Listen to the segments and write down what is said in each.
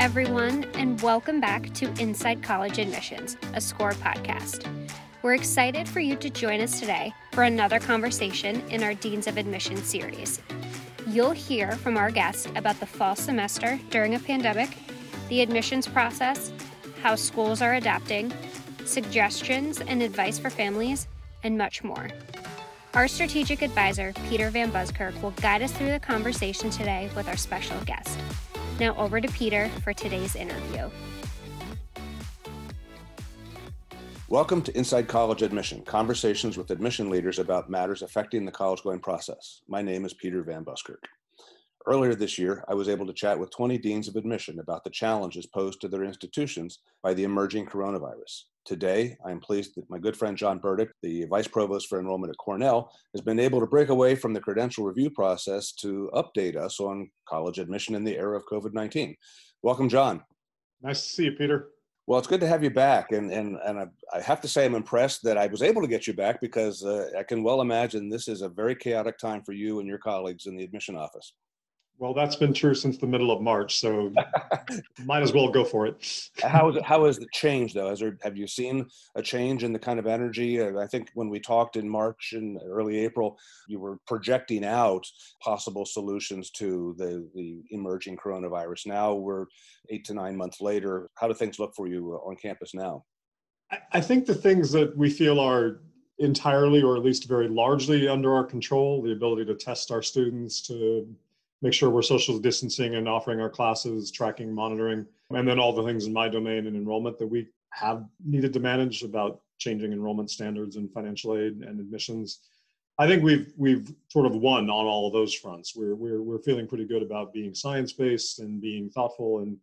everyone, and welcome back to Inside College Admissions, a SCORE podcast. We're excited for you to join us today for another conversation in our Deans of Admission series. You'll hear from our guest about the fall semester during a pandemic, the admissions process, how schools are adapting, suggestions and advice for families, and much more. Our strategic advisor, Peter Van Buskirk, will guide us through the conversation today with our special guest. Now, over to Peter for today's interview. Welcome to Inside College Admission conversations with admission leaders about matters affecting the college going process. My name is Peter Van Buskirk. Earlier this year, I was able to chat with 20 deans of admission about the challenges posed to their institutions by the emerging coronavirus. Today, I am pleased that my good friend John Burdick, the Vice Provost for Enrollment at Cornell, has been able to break away from the credential review process to update us on college admission in the era of COVID 19. Welcome, John. Nice to see you, Peter. Well, it's good to have you back, and and and I, I have to say I'm impressed that I was able to get you back because uh, I can well imagine this is a very chaotic time for you and your colleagues in the admission office. Well, that's been true since the middle of March, so might as well go for it. how is how has the change though? Has there, have you seen a change in the kind of energy? Uh, I think when we talked in March and early April, you were projecting out possible solutions to the the emerging coronavirus. Now we're eight to nine months later. How do things look for you on campus now? I think the things that we feel are entirely or at least very largely under our control the ability to test our students to make sure we're social distancing and offering our classes, tracking, monitoring, and then all the things in my domain and enrollment that we have needed to manage about changing enrollment standards and financial aid and admissions. I think we've we've sort of won on all of those fronts. We're we're we're feeling pretty good about being science based and being thoughtful and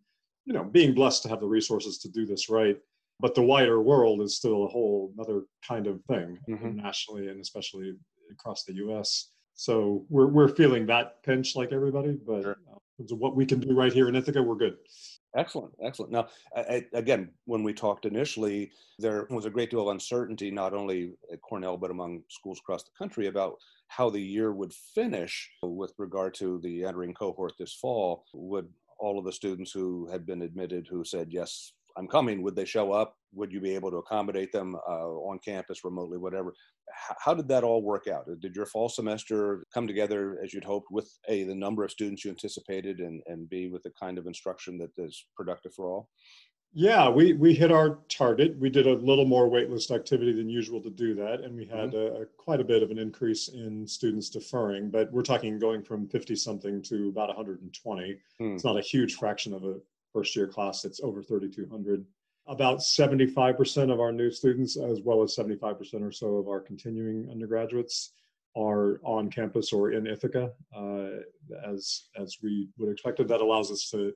you know being blessed to have the resources to do this right. But the wider world is still a whole other kind of thing mm-hmm. nationally and especially across the U.S. So we're we're feeling that pinch like everybody, but sure. uh, what we can do right here in Ithaca, we're good. Excellent, excellent. Now, I, again, when we talked initially, there was a great deal of uncertainty, not only at Cornell but among schools across the country, about how the year would finish with regard to the entering cohort this fall. Would all of the students who had been admitted who said yes I'm coming. Would they show up? Would you be able to accommodate them uh, on campus, remotely, whatever? H- how did that all work out? Did your fall semester come together as you'd hoped with A, the number of students you anticipated, and, and B, with the kind of instruction that is productive for all? Yeah, we, we hit our target. We did a little more waitlist activity than usual to do that, and we had mm-hmm. a, quite a bit of an increase in students deferring. But we're talking going from 50 something to about 120. Mm. It's not a huge fraction of a first year class that's over 3,200. About 75% of our new students, as well as 75% or so of our continuing undergraduates, are on campus or in Ithaca, uh, as as we would expect. That allows us to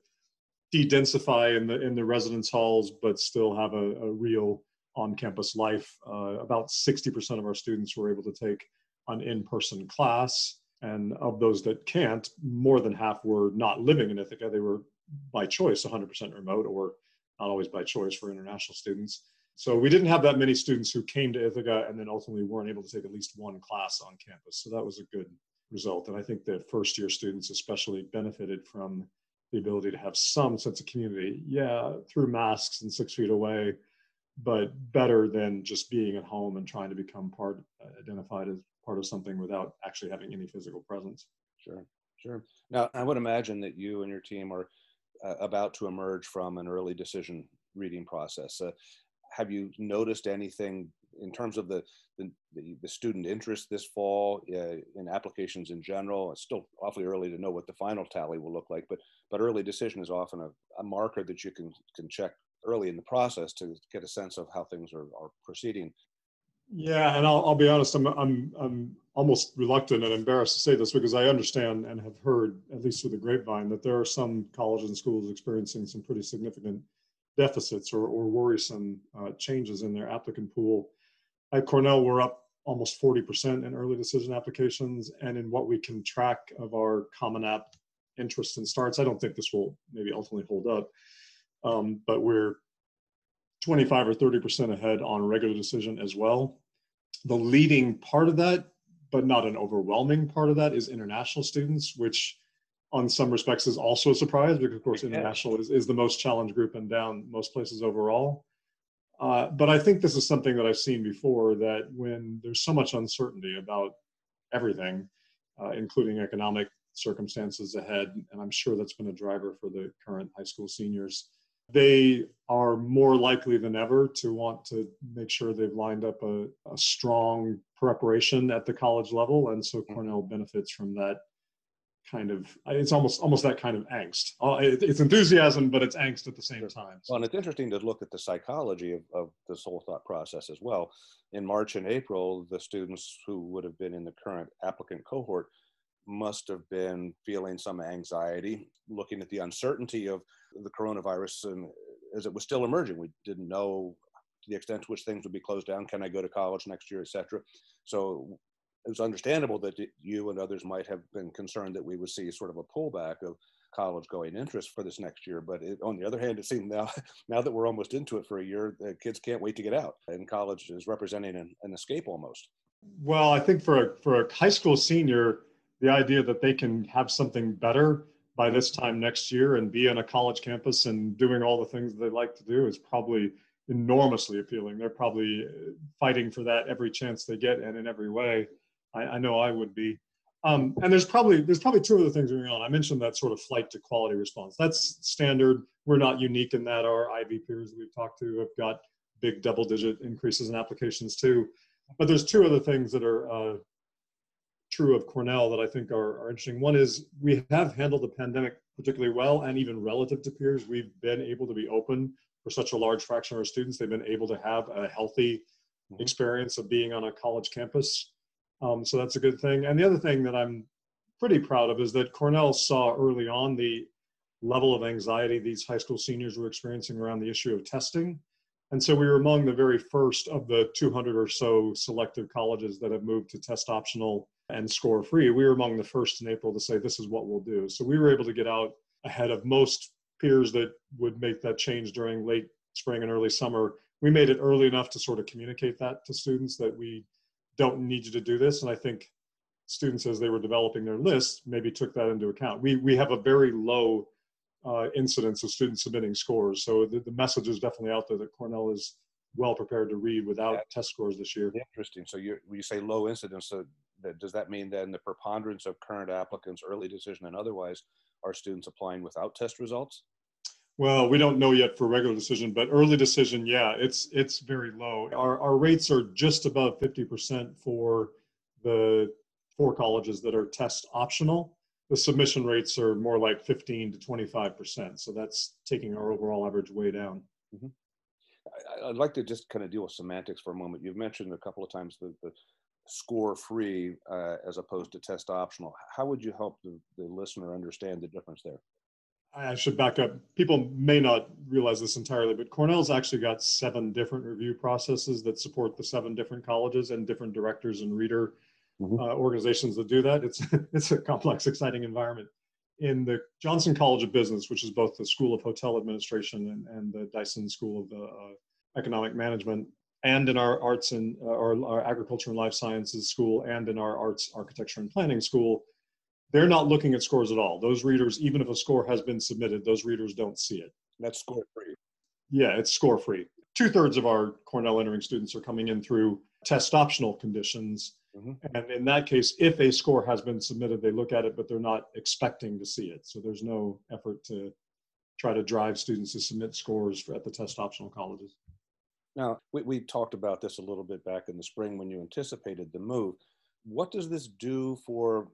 de-densify in the in the residence halls, but still have a, a real on-campus life. Uh, about 60% of our students were able to take an in-person class, and of those that can't, more than half were not living in Ithaca. They were by choice 100% remote or not always by choice for international students. So we didn't have that many students who came to Ithaca and then ultimately weren't able to take at least one class on campus. So that was a good result. And I think that first year students especially benefited from the ability to have some sense of community. Yeah, through masks and six feet away, but better than just being at home and trying to become part, identified as part of something without actually having any physical presence. Sure, sure. Now, I would imagine that you and your team are uh, about to emerge from an early decision reading process. Uh, have you noticed anything in terms of the, the, the student interest this fall uh, in applications in general? It's still awfully early to know what the final tally will look like, but, but early decision is often a, a marker that you can, can check early in the process to get a sense of how things are, are proceeding. Yeah, and I'll, I'll be honest, I'm, I'm, I'm almost reluctant and embarrassed to say this because I understand and have heard, at least through the grapevine, that there are some colleges and schools experiencing some pretty significant deficits or, or worrisome uh, changes in their applicant pool. At Cornell, we're up almost 40% in early decision applications. And in what we can track of our Common App interest and starts, I don't think this will maybe ultimately hold up. Um, but we're 25 or 30% ahead on regular decision as well. The leading part of that, but not an overwhelming part of that, is international students, which on some respects is also a surprise because of course international is, is the most challenged group and down most places overall. Uh, but I think this is something that I've seen before that when there's so much uncertainty about everything, uh, including economic circumstances ahead, and I'm sure that's been a driver for the current high school seniors, they are more likely than ever to want to make sure they've lined up a, a strong preparation at the college level. And so Cornell benefits from that kind of it's almost almost that kind of angst Uh, it's enthusiasm but it's angst at the same time Well, and it's interesting to look at the psychology of, of this whole thought process as well. In March and April, the students who would have been in the current applicant cohort must have been feeling some anxiety, looking at the uncertainty of the coronavirus and as it was still emerging. We didn't know to the extent to which things would be closed down. Can I go to college next year, etc. So it was understandable that you and others might have been concerned that we would see sort of a pullback of college going interest for this next year. But it, on the other hand, it seems now, now that we're almost into it for a year, the kids can't wait to get out, and college is representing an, an escape almost. well i think for a, for a high school senior the idea that they can have something better by this time next year and be on a college campus and doing all the things they like to do is probably enormously appealing. They're probably uh, fighting for that every chance they get and in every way. I, I know i would be. Um, and there's probably there's probably two other things going on. I mentioned that sort of flight to quality response. That's standard. We're not unique in that. Our ivy peers we've talked to have got big double digit increases in applications too. But there's two other things that are uh, true of Cornell that I think are, are interesting. One is we have handled the pandemic particularly well, and even relative to peers, we've been able to be open for such a large fraction of our students. They've been able to have a healthy Mhm. experience of being on a college campus. Um, so that's a good thing. And the other thing that I'm pretty proud of is that Cornell saw early on the level of anxiety these high school seniors were experiencing around the issue of testing. And so we were among the very first of the 200 or so selective colleges that have moved to test optional and score free. We were among the first in April to say this is what we'll do. So we were able to get out ahead of most peers that would make that change during late spring and early summer. We made it early enough to sort of communicate that to students that we don't need you to do this. And I think students, as they were developing their lists, maybe took that into account. We we have a very low uh, incidence of students submitting scores, so the, the message is definitely out there that Cornell is well prepared to read without test scores this year. Interesting. So you when you say low incidence, so that, does that mean then the preponderance of current applicants, early decision and otherwise, are students applying without test results? Well, we don't know yet for regular decision, but early decision, yeah, it's it's very low. Our our rates are just above fifty percent for the four colleges that are test optional. The submission rates are more like fifteen to twenty five percent. So that's taking our overall average way down. Mm-hmm. I- I'd like to just kind of deal with semantics for a moment. You've mentioned a couple of times the, the score free uh, as opposed to test optional. How would you help the, the listener understand the difference there? I should back up. People may not realize this entirely, but Cornell's actually got seven different review processes that support the seven different colleges and different directors and reader Mhm. uh, organizations that do that. It's it's a complex, exciting environment. In the Johnson College of Business, which is both the School of Hotel Administration and, and the Dyson School of uh, Economic Management, and in our arts and uh, our, our agriculture and life sciences school, and in our arts, architecture, and planning school, they're not looking at scores at all. Those readers, even if a score has been submitted, those readers don't see it. That's score free. Yeah, it's score free. Two thirds of our Cornell entering students are coming in through test optional conditions. Mhm. And in that case, if a score has been submitted, they look at it, but they're not expecting to see it. So there's no effort to try to drive students to submit scores for, at the test optional colleges. Now, we, we talked about this a little bit back in the spring when you anticipated the move. What does this do for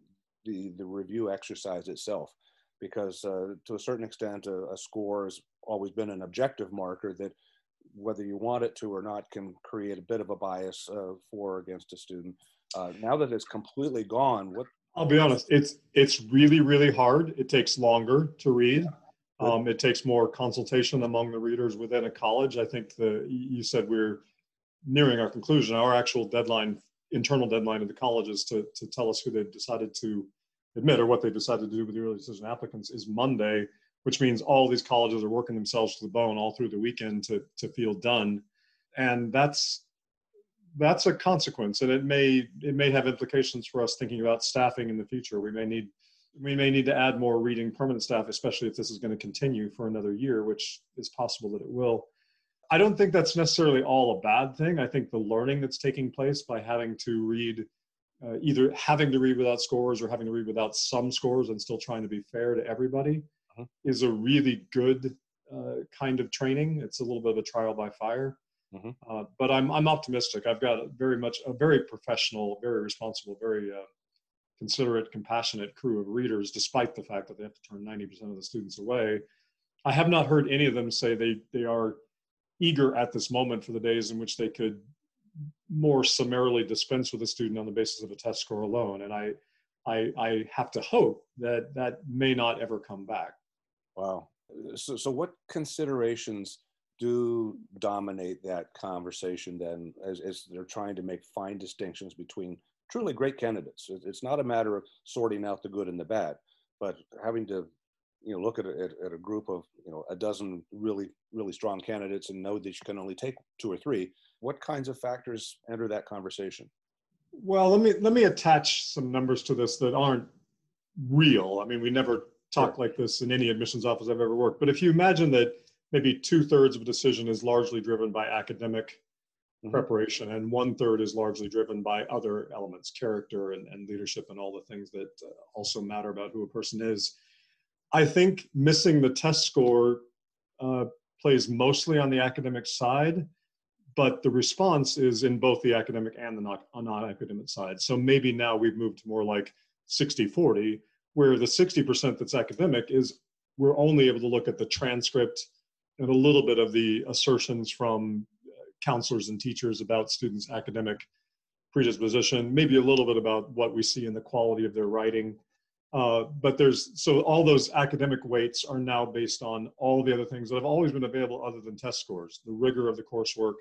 the, the review exercise itself? Because uh, to a certain extent, a, a score has always been an objective marker that whether you want it to or not can create a bit of a bias uh, for or against a student. Uh, now that it's completely gone, what I'll be honest, it's it's really really hard. It takes longer to read. Um, it takes more consultation among the readers within a college. I think the you said we're nearing our conclusion. Our actual deadline, internal deadline of the colleges to to tell us who they've decided to admit or what they decided to do with the early decision applicants is Monday, which means all these colleges are working themselves to the bone all through the weekend to to feel done, and that's that's a consequence and it may it may have implications for us thinking about staffing in the future we may need we may need to add more reading permanent staff, especially if this is going to continue for another year, which is possible that it will. I don't think that's necessarily all a bad thing. I think the learning that's taking place by having to read, uh, either having to read without scores or having to read without some scores and still trying to be fair to everybody, uh-huh. is a really good uh, kind of training. It's a little bit of a trial by fire. Uh-huh. Uh, but I'm I'm optimistic. I've got very much a very professional, very responsible, very uh, considerate, compassionate crew of readers, despite the fact that they have to turn 90% of the students away. I have not heard any of them say they, they are eager at this moment for the days in which they could more summarily dispense with a student on the basis of a test score alone. And I, I, I have to hope that that may not ever come back. Wow. So, so what considerations do dominate that conversation then as, as they're trying to make fine distinctions between truly great candidates. It's not a matter of sorting out the good and the bad, but having to you know look at a, at a group of you know a dozen really really strong candidates and know that you can only take two or three. What kinds of factors enter that conversation? Well, let me let me attach some numbers to this that aren't real. I mean, we never talk sure. like this in any admissions office I've ever worked. But if you imagine that maybe two thirds of a decision is largely driven by academic mm-hmm. preparation, and one third is largely driven by other elements, character and, and leadership, and all the things that uh, also matter about who a person is. I think missing the test score uh, plays mostly on the academic side, but the response is in both the academic and the non academic side. So maybe now we've moved to more like 60 40, where the 60% that's academic is we're only able to look at the transcript and a little bit of the assertions from counselors and teachers about students' academic predisposition, maybe a little bit about what we see in the quality of their writing. Uh, but there's so all those academic weights are now based on all the other things that have always been available other than test scores the rigor of the coursework,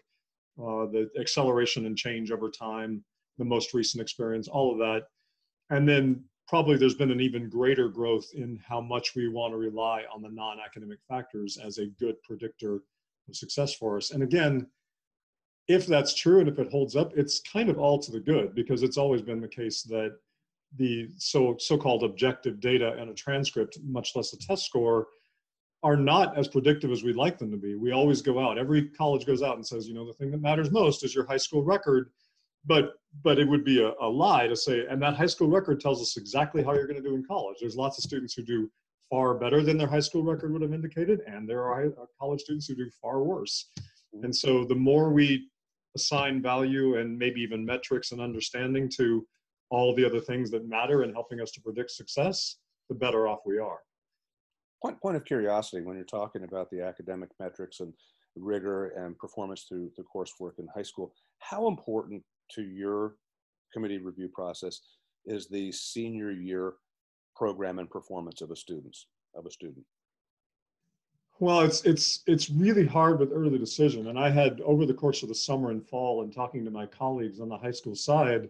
uh, the acceleration and change over time, the most recent experience, all of that. And then probably there's been an even greater growth in how much we want to rely on the non academic factors as a good predictor of success for us. And again, if that's true and if it holds up, it's kind of all to the good because it's always been the case that the so so-called objective data and a transcript, much less a test score, are not as predictive as we'd like them to be. We always go out. Every college goes out and says, you know, the thing that matters most is your high school record. But but it would be a, a lie to say, and that high school record tells us exactly how you're going to do in college. There's lots of students who do far better than their high school record would have indicated, and there are uh, college students who do far worse. And so the more we assign value and maybe even metrics and understanding to all the other things that matter in helping us to predict success, the better off we are. Point, point of curiosity when you're talking about the academic metrics and rigor and performance through the coursework in high school, how important to your committee review process is the senior year program and performance of a student's of a student? Well, it's it's it's really hard with early decision, and I had over the course of the summer and fall, and talking to my colleagues on the high school side,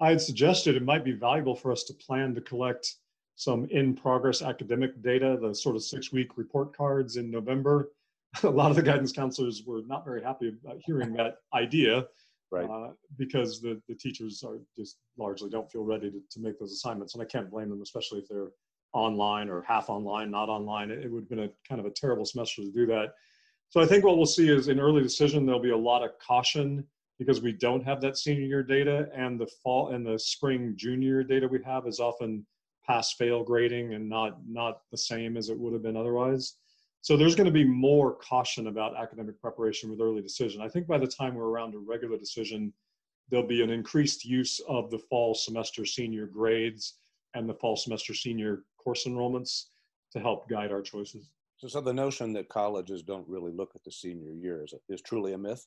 I had suggested it might be valuable for us to plan to collect some in-progress academic data, the sort of six-week report cards in November. A lot of the guidance counselors were not very happy about hearing that idea, right? Uh, because the the teachers are just largely don't feel ready to, to make those assignments, and I can't blame them, especially if they're online or half online, not online. It would have been a kind of a terrible semester to do that. So I think what we'll see is in early decision, there'll be a lot of caution because we don't have that senior year data and the fall and the spring junior data we have is often pass fail grading and not not the same as it would have been otherwise. So there's going to be more caution about academic preparation with early decision. I think by the time we're around a regular decision, there'll be an increased use of the fall semester senior grades and the fall semester senior course enrollments to help guide our choices. So, so the notion that colleges don't really look at the senior year is, is truly a myth?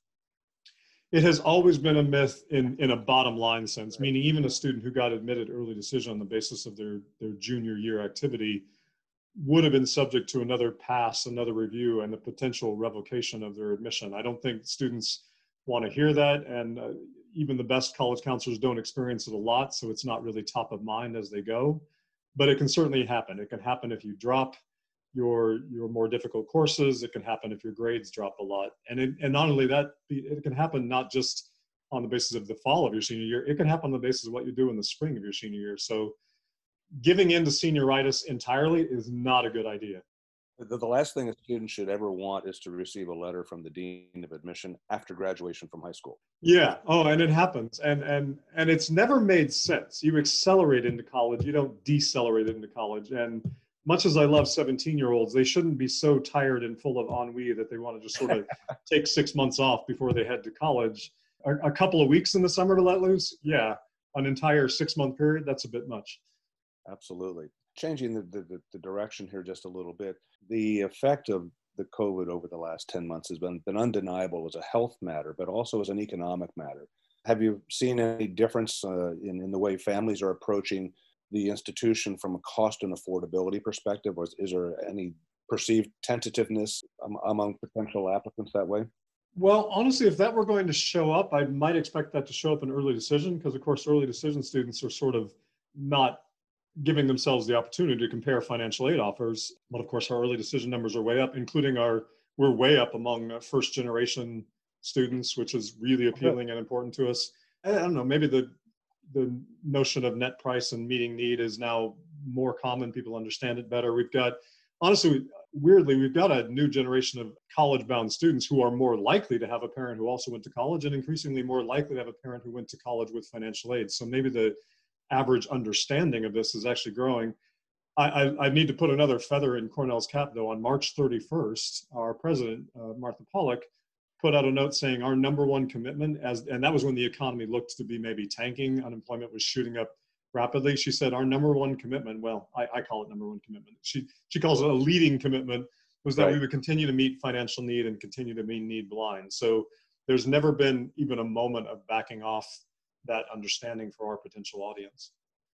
It has always been a myth in, in a bottom line sense, right. meaning even a student who got admitted early decision on the basis of their, their junior year activity would have been subject to another pass, another review, and the potential revocation of their admission. I don't think students want to hear that, and uh, even the best college counselors don't experience it a lot, so it's not really top of mind as they go but it can certainly happen. It can happen if you drop your your more difficult courses. It can happen if your grades drop a lot, and it, and not only that, it can happen not just on the basis of the fall of your senior year. It can happen on the basis of what you do in the spring of your senior year. So giving in to senioritis entirely is not a good idea. The, the last thing a student should ever want is to receive a letter from the dean of admission after graduation from high school. Yeah. Oh, and it happens, and and and it's never made sense. You accelerate into college, you don't decelerate into college, and much as I love 17 year olds, they shouldn't be so tired and full of ennui that they want to just sort of take six months off before they head to college. A, a, couple of weeks in the summer to let loose, yeah. An entire six month period, that's a bit much. Absolutely. Changing the, the, the direction here just a little bit, the effect of the COVID over the last 10 months has been, been undeniable as a health matter, but also as an economic matter. Have you seen any difference uh, in, in the way families are approaching the institution from a cost and affordability perspective, or is, is there any perceived tentativeness among potential applicants that way? Well, honestly, if that were going to show up, I might expect that to show up in early decision because, of course, early decision students are sort of not giving themselves the opportunity to compare financial aid offers. But of course, our early decision numbers are way up, including our we're way up among uh, first generation students, which is really appealing and important to us. I don't know, maybe the the notion of net price and meeting need is now more common. People understand it better. We've got, honestly, weirdly, we've got a new generation of college bound students who are more likely to have a parent who also went to college and increasingly more likely to have a parent who went to college with financial aid. So maybe the average understanding of this is actually growing. I, I, I need to put another feather in Cornell's cap, though. On March 31st, our president, uh, Martha Pollack, put out a note saying our number one commitment as and that was when the economy looked to be maybe tanking unemployment was shooting up rapidly she said our number one commitment well i, I call it number one commitment she she calls it a leading commitment was that right. we would continue to meet financial need and continue to meet need blind so there's never been even a moment of backing off that understanding for our potential audience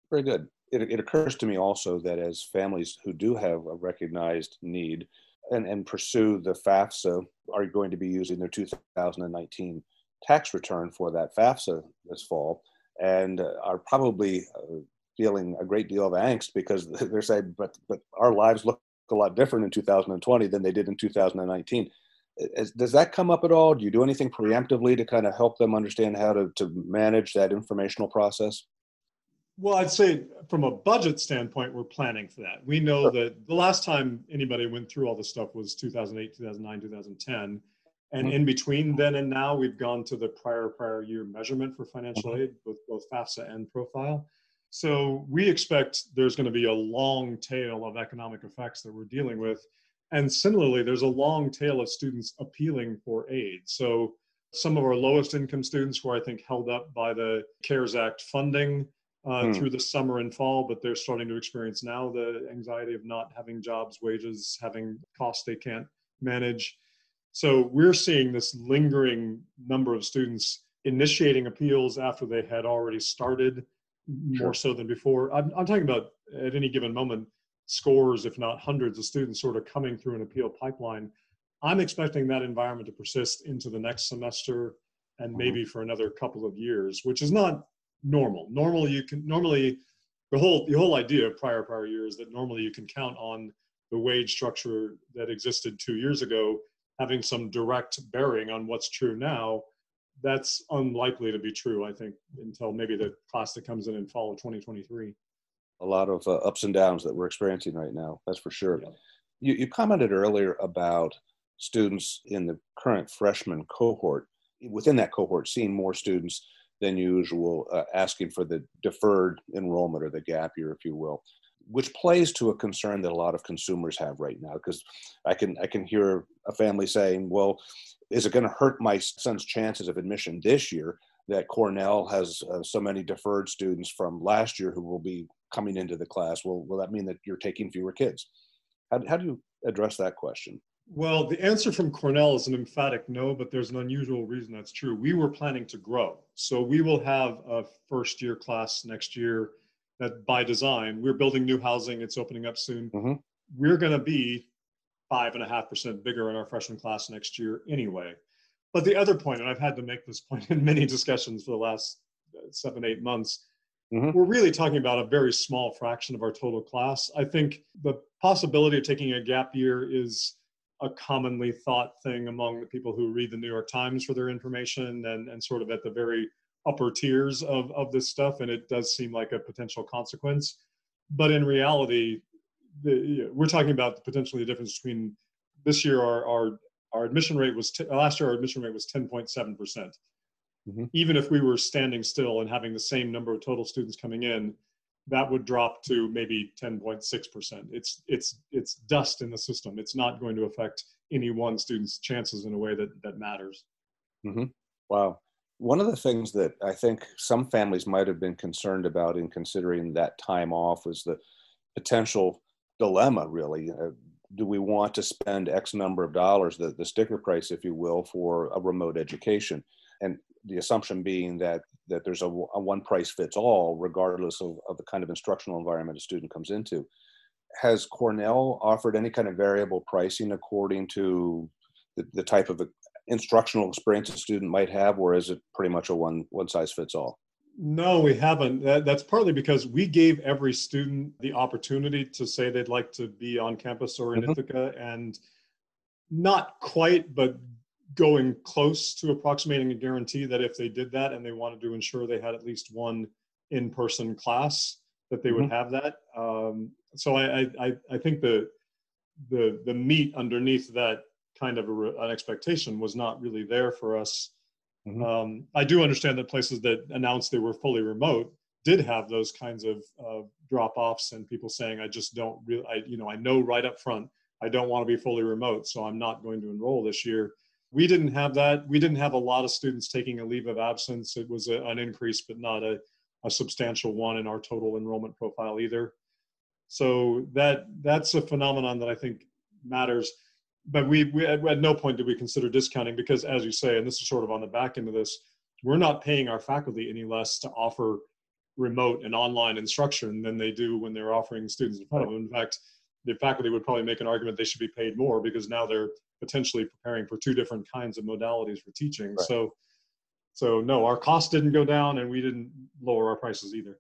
very good it, it occurs to me also that as families who do have a recognized need and, and pursue the FAFSA are going to be using their 2019 tax return for that FAFSA this fall and uh, are probably uh, feeling a great deal of angst because they're saying, but, but our lives look a lot different in 2020 than they did in 2019. Is, does that come up at all? Do you do anything preemptively to kind of help them understand how to, to manage that informational process? Well, I'd say from a budget standpoint, we're planning for that. We know that the last time anybody went through all this stuff was 2008, 2009, 2010. And mm-hmm. in between then and now, we've gone to the prior prior year measurement for financial mm-hmm. aid with both FAFSA and profile. So we expect there's going to be a long tail of economic effects that we're dealing with. And similarly, there's a long tail of students appealing for aid. So some of our lowest income students were, I think, held up by the CARES Act funding uh, hmm. through the summer and fall, but they're starting to experience now the anxiety of not having jobs, wages, having costs they can't manage. So we're seeing this lingering number of students initiating appeals after they had already started more so than before. I'm, I'm talking about at any given moment, scores, if not hundreds of students sort of coming through an appeal pipeline. I'm expecting that environment to persist into the next semester and mm-hmm. maybe for another couple of years, which is not normal. Normally, you can normally the whole the whole idea of prior prior years that normally you can count on the wage structure that existed two years ago having some direct bearing on what's true now. That's unlikely to be true, I think, until maybe the class that comes in in fall of 2023. A lot of uh, ups and downs that we're experiencing right now, that's for sure. Yeah. You, you commented earlier about students in the current freshman cohort. Within that cohort, seeing more students than usual, uh, asking for the deferred enrollment or the gap year, if you will, which plays to a concern that a lot of consumers have right now. Because I can I can hear a family saying, "Well, is it going to hurt my son's chances of admission this year that Cornell has uh, so many deferred students from last year who will be coming into the class? Well, will that mean that you're taking fewer kids? How, how do you address that question? Well, the answer from Cornell is an emphatic no, but there's an unusual reason that's true. We were planning to grow. So we will have a first year class next year that by design, we're building new housing, it's opening up soon. Mm-hmm. We're going to be five and a half percent bigger in our freshman class next year anyway. But the other point, and I've had to make this point in many discussions for the last seven, eight months, mm-hmm. we're really talking about a very small fraction of our total class. I think the possibility of taking a gap year is a commonly thought thing among the people who read the New York Times for their information and, and sort of at the very upper tiers of, of this stuff. And it does seem like a potential consequence. but in reality, the, we're talking about potentially the difference between this year our our, our admission rate was t- last year our admission rate was 10.7 percent. Mm-hmm. Even if we were standing still and having the same number of total students coming in, that would drop to maybe 10.6 percent. It's it's it's dust in the system. It's not going to affect any one student's chances in a way that that matters. Mm-hmm. Wow. One of the things that I think some families might have been concerned about in considering that time off was the potential dilemma, really. Uh, do we want to spend X number of dollars, the, the sticker price, if you will, for a remote education? And the assumption being that that there's a, a one price fits all, regardless of, of the kind of instructional environment a student comes into. Has Cornell offered any kind of variable pricing according to the, the type of instructional experience a student might have, or is it pretty much a one one size fits all? No, we haven't. That, that's partly because we gave every student the opportunity to say they'd like to be on campus or in mm-hmm. Ithaca, and not quite, but going close to approximating a guarantee that if they did that and they wanted to ensure they had at least one in-person class, that they would mm-hmm. have that. Um, so I, I, I think the the the meat underneath that kind of a, an expectation was not really there for us. Mm-hmm. Um, I do understand that places that announced they were fully remote did have those kinds of uh, drop offs and people saying, "I just don't really, I you know, I know right up front I don't want to be fully remote, so I'm not going to enroll this year." We didn't have that. We didn't have a lot of students taking a leave of absence. It was a, an increase, but not a, a substantial one in our total enrollment profile either. So that that's a phenomenon that I think matters but we, we at, at no point did we consider discounting because as you say and this is sort of on the back end of this we're not paying our faculty any less to offer remote and online instruction than they do when they're offering students in front of them in fact the faculty would probably make an argument they should be paid more because now they're potentially preparing for two different kinds of modalities for teaching right. so so no our costs didn't go down and we didn't lower our prices either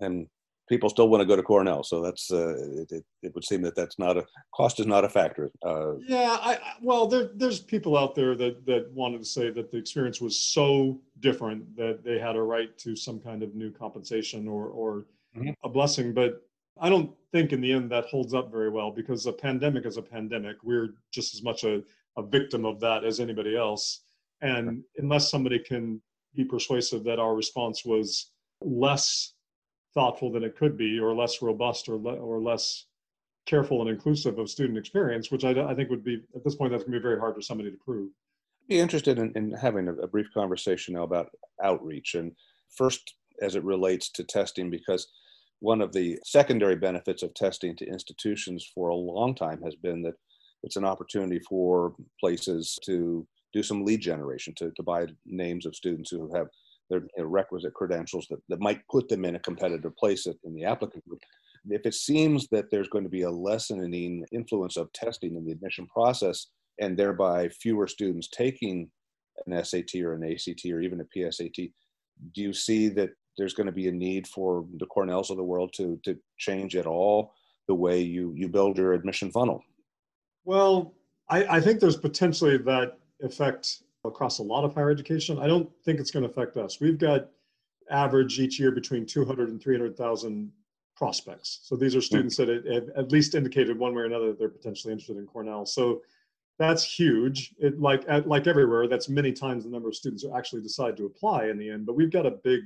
and people still want to go to Cornell. So that's uh, it, it, it, would seem that that's not a cost is not a factor. Uh, yeah, I, well, there, there's people out there that that wanted to say that the experience was so different that they had a right to some kind of new compensation or or mm-hmm. a blessing, but. I don't think in the end that holds up very well because a pandemic is a pandemic. We're just as much a, a victim of that as anybody else. And unless somebody can be persuasive that our response was less thoughtful than it could be or less robust or, le- or less careful and inclusive of student experience, which I, I think would be, at this point, that's going to be very hard for somebody to prove. I'd be interested in, in having a, a brief conversation now about outreach and first as it relates to testing, because one of the secondary benefits of testing to institutions for a long time has been that it's an opportunity for places to do some lead generation, to, to buy names of students who have their requisite credentials that, that might put them in a competitive place in the applicant group. If it seems that there's going to be a lessening influence of testing in the admission process and thereby fewer students taking an SAT or an ACT or even a PSAT, do you see that there's going to be a need for the Cornells of the world to, to change at all the way you, you build your admission funnel? Well, I, I think there's potentially that effect across a lot of higher education. I don't think it's going to affect us. We've got average each year between 200 and 300,000 prospects. So these are students that have at least indicated one way or another that they're potentially interested in Cornell. So that's huge. It like like everywhere, that's many times the number of students who actually decide to apply in the end. But we've got a big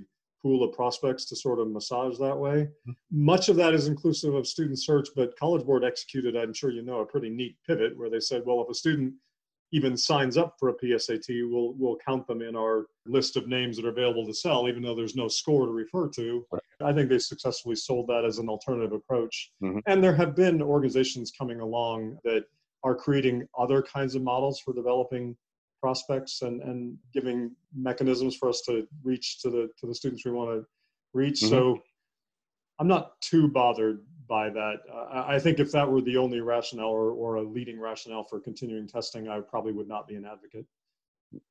pool of prospects to sort of massage that way. Mm-hmm. Much of that is inclusive of student search, but College Board executed, I'm sure you know, a pretty neat pivot where they said, well, if a student even signs up for a PSAT, we'll we'll count them in our list of names that are available to sell, even though there's no score to refer to. I think they successfully sold that as an alternative approach. Mm-hmm. And there have been organizations coming along that are creating other kinds of models for developing prospects and, and giving mechanisms for us to reach to the to the students we want to reach. Mm-hmm. So I'm not too bothered by that. Uh, I think if that were the only rationale or, or a leading rationale for continuing testing, I probably would not be an advocate.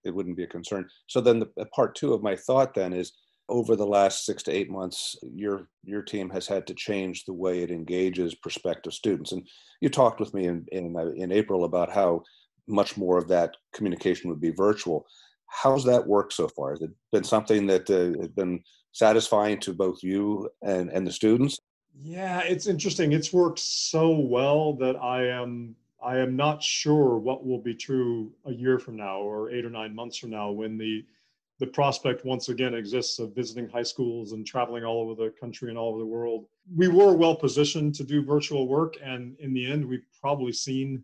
It wouldn't be a concern. So then, the part two of my thought then is over the last six to eight months, your your team has had to change the way it engages prospective students. And you talked with me in in, uh, in April about how much more of that communication would be virtual. How's that worked so far? Has it been something that uh, has been satisfying to both you and, and the students? Yeah, it's interesting. It's worked so well that I am I am not sure what will be true a year from now or eight or nine months from now when the the prospect once again exists of visiting high schools and traveling all over the country and all over the world. We were well positioned to do virtual work, and in the end, we've probably seen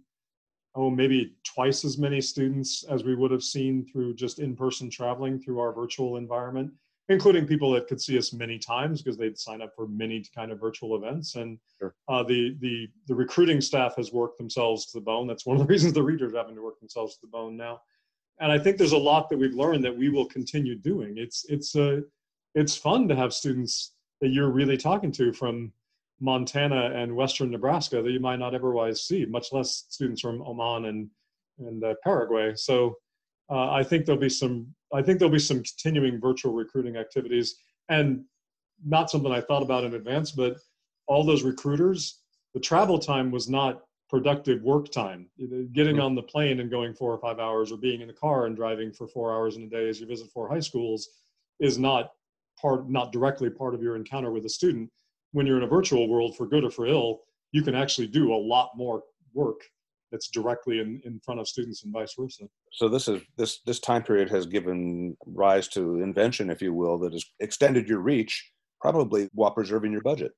oh maybe twice as many students as we would have seen through just in-person traveling through our virtual environment including people that could see us many times because they'd sign up for many kind of virtual events. And sure. uh, the the the recruiting staff has worked themselves to the bone. That's one of the reasons the readers are having to work themselves to the bone now. And I think there's a lot that we've learned that we will continue doing. It's it's a uh, it's fun to have students that you're really talking to from Montana and Western Nebraska that you might not otherwise see, much less students from Oman and and uh, Paraguay. So uh, I think there'll be some I think there'll be some continuing virtual recruiting activities and not something I thought about in advance, but all those recruiters, the travel time was not productive work time. Getting mm-hmm. on the plane and going four or five hours or being in the car and driving for four hours in a day as you visit four high schools is not part, not directly part of your encounter with a student. When you're in a virtual world, for good or for ill, you can actually do a lot more work that's directly in, in front of students and vice versa. So this is this this time period has given rise to invention, if you will, that has extended your reach, probably while preserving your budget.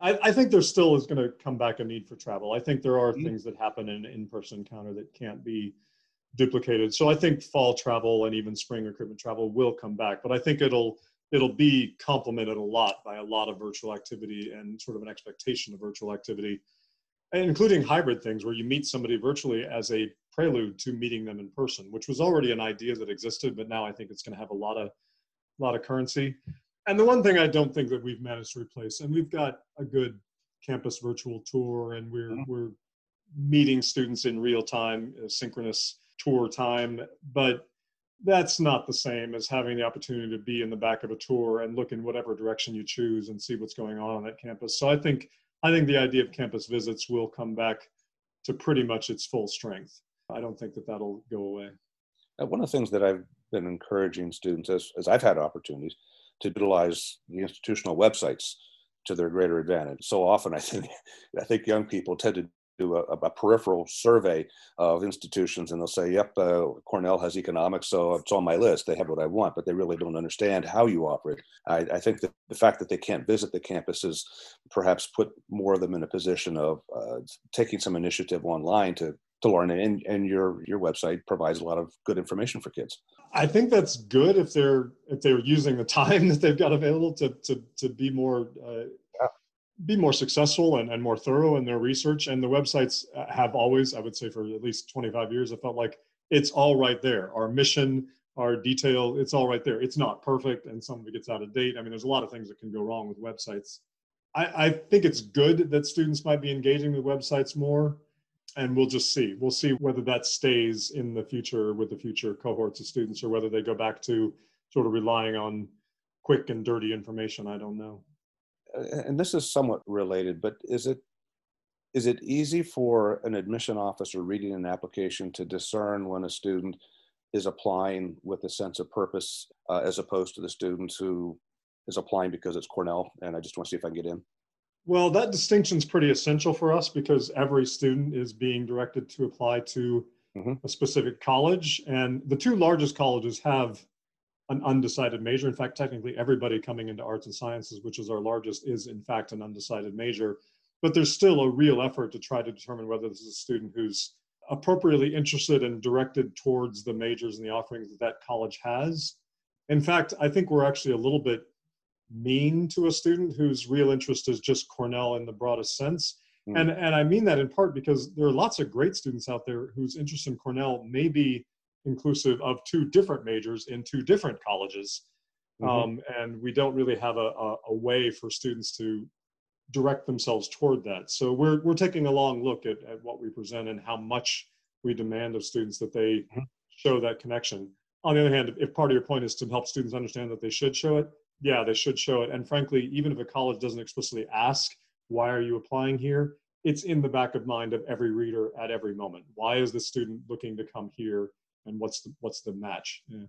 I, I think there still is going to come back a need for travel. I think there are mm-hmm. things that happen in in-person encounter that can't be duplicated. So I think fall travel and even spring recruitment travel will come back, but I think it'll it'll be complemented a lot by a lot of virtual activity and sort of an expectation of virtual activity including hybrid things where you meet somebody virtually as a prelude to meeting them in person, which was already an idea that existed, but now I think it's going to have a lot of a lot of currency. And the one thing I don't think that we've managed to replace, and we've got a good campus virtual tour, and we're mm-hmm. we're meeting students in real time, synchronous tour time, but that's not the same as having the opportunity to be in the back of a tour and look in whatever direction you choose and see what's going on on that campus. So I think I think the idea of campus visits will come back to pretty much its full strength. I don't think that that'll go away. One of the things that I've been encouraging students as, as I've had opportunities to utilize the institutional websites to their greater advantage. So often I think I think young people tend to do a, a, peripheral survey of institutions and they'll say, yep, uh, Cornell has economics, so it's on my list. They have what I want, but they really don't understand how you operate. I, I think that the fact that they can't visit the campuses perhaps put more of them in a position of uh, taking some initiative online to to learn and, and your your website provides a lot of good information for kids i think that's good if they're if they're using the time that they've got available to to, to be more uh, be more successful and, and more thorough in their research. And the websites uh, have always, I would say, for at least 25 years, I felt like it's all right there. Our mission, our detail, it's all right there. It's not perfect, and some of it gets out of date. I mean, there's a lot of things that can go wrong with websites. I, I think it's good that students might be engaging with websites more, and we'll just see. We'll see whether that stays in the future with the future cohorts of students, or whether they go back to sort of relying on quick and dirty information. I don't know and this is somewhat related, but is it is it easy for an admission officer reading an application to discern when a student is applying with a sense of purpose uh, as opposed to the student who is applying because it's Cornell and I just want to see if I can get in? Well, that distinction is pretty essential for us because every student is being directed to apply to mm-hmm. a specific college. And the two largest colleges have an undecided major. In fact, technically everybody coming into arts and sciences, which is our largest, is in fact an undecided major. But there's still a real effort to try to determine whether this is a student who's appropriately interested and directed towards the majors and the offerings that that college has. In fact, I think we're actually a little bit mean to a student whose real interest is just Cornell in the broadest sense. Mm. And, and I mean that in part because there are lots of great students out there whose interest in Cornell may be inclusive of two different majors in two different colleges. Mm-hmm. Um, and we don't really have a, a, a, way for students to direct themselves toward that. So we're, we're taking a long look at, at what we present and how much we demand of students that they mm-hmm. show that connection. On the other hand, if part of your point is to help students understand that they should show it, yeah, they should show it. And frankly, even if a college doesn't explicitly ask, why are you applying here? It's in the back of mind of every reader at every moment. Why is the student looking to come here? And what's the what's the match? Yeah.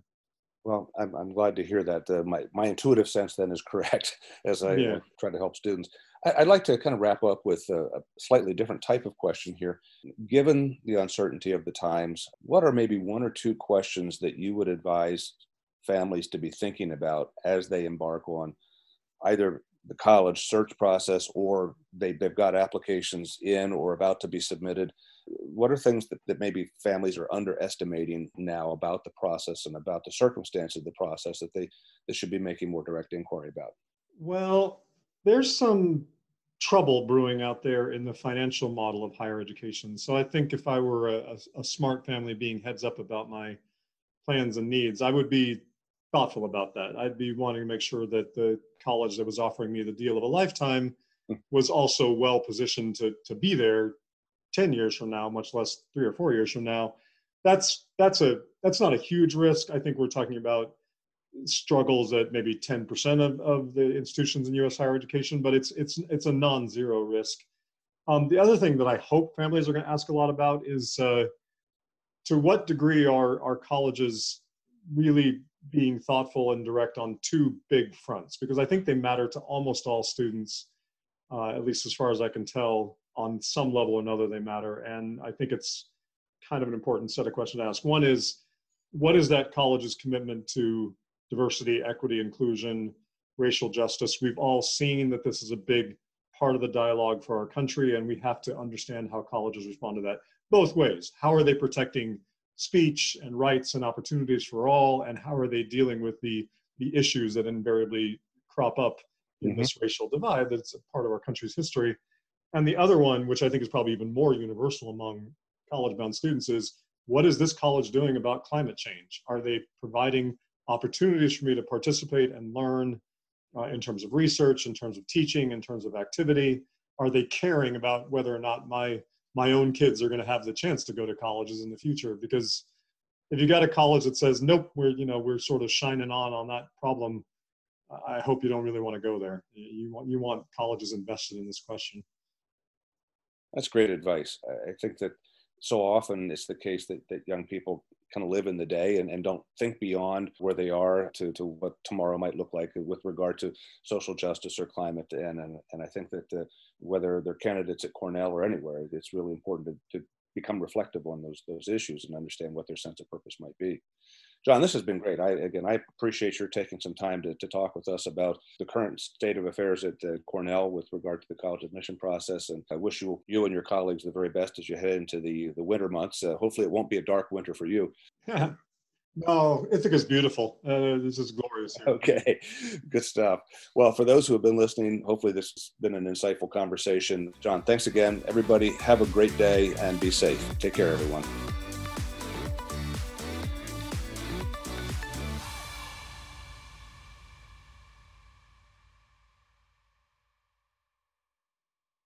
Well, I'm, I'm glad to hear that. Uh, my, my intuitive sense then is correct as I yeah. uh, try to help students. I, would like to kind of wrap up with a, a, slightly different type of question here. Given the uncertainty of the times, what are maybe one or two questions that you would advise families to be thinking about as they embark on either the college search process or they, they've got applications in or about to be submitted what are things that, that maybe families are underestimating now about the process and about the circumstance of the process that they, they should be making more direct inquiry about? Well, there's some trouble brewing out there in the financial model of higher education. So I think if I were a, a, smart family being heads up about my plans and needs, I would be thoughtful about that. I'd be wanting to make sure that the college that was offering me the deal of a lifetime hmm. was also well positioned to, to be there 10 years from now, much less three or four years from now, that's that's a that's not a huge risk. I think we're talking about struggles at maybe 10% of, of the institutions in U.S. higher education, but it's it's it's a non-zero risk. Um, the other thing that I hope families are going to ask a lot about is uh, to what degree are our colleges really being thoughtful and direct on two big fronts? Because I think they matter to almost all students, uh, at least as far as I can tell on some level or another they matter. And I think it's kind of an important set of questions to ask. One is, what is that college's commitment to diversity, equity, inclusion, racial justice? We've all seen that this is a big part of the dialogue for our country, and we have to understand how colleges respond to that both ways. How are they protecting speech and rights and opportunities for all, and how are they dealing with the the issues that invariably crop up in mm-hmm. this racial divide that's a part of our country's history? And the other one, which I think is probably even more universal among college bound students, is what is this college doing about climate change? Are they providing opportunities for me to participate and learn uh, in terms of research, in terms of teaching, in terms of activity? Are they caring about whether or not my my own kids are going to have the chance to go to colleges in the future? Because if you got a college that says nope, we're you know we're sort of shining on on that problem, I hope you don't really want to go there. You want you want colleges invested in this question. That's great advice. I think that so often it's the case that, that young people kind of live in the day and, and don't think beyond where they are to, to what tomorrow might look like with regard to social justice or climate. And, and, and I think that uh, whether they're candidates at Cornell or anywhere, it's really important to, to become reflective on those, those issues and understand what their sense of purpose might be. John, this has been great. I again, I appreciate your taking some time to, to talk with us about the current state of affairs at uh, Cornell with regard to the college admission process. And I wish you you and your colleagues the very best as you head into the the winter months. Uh, hopefully, it won't be a dark winter for you. No, Ithaca's beautiful. Uh, this is glorious. Here. Okay, good stuff. Well, for those who have been listening, hopefully this has been an insightful conversation. John, thanks again. Everybody, have a great day and be safe. Take care, everyone.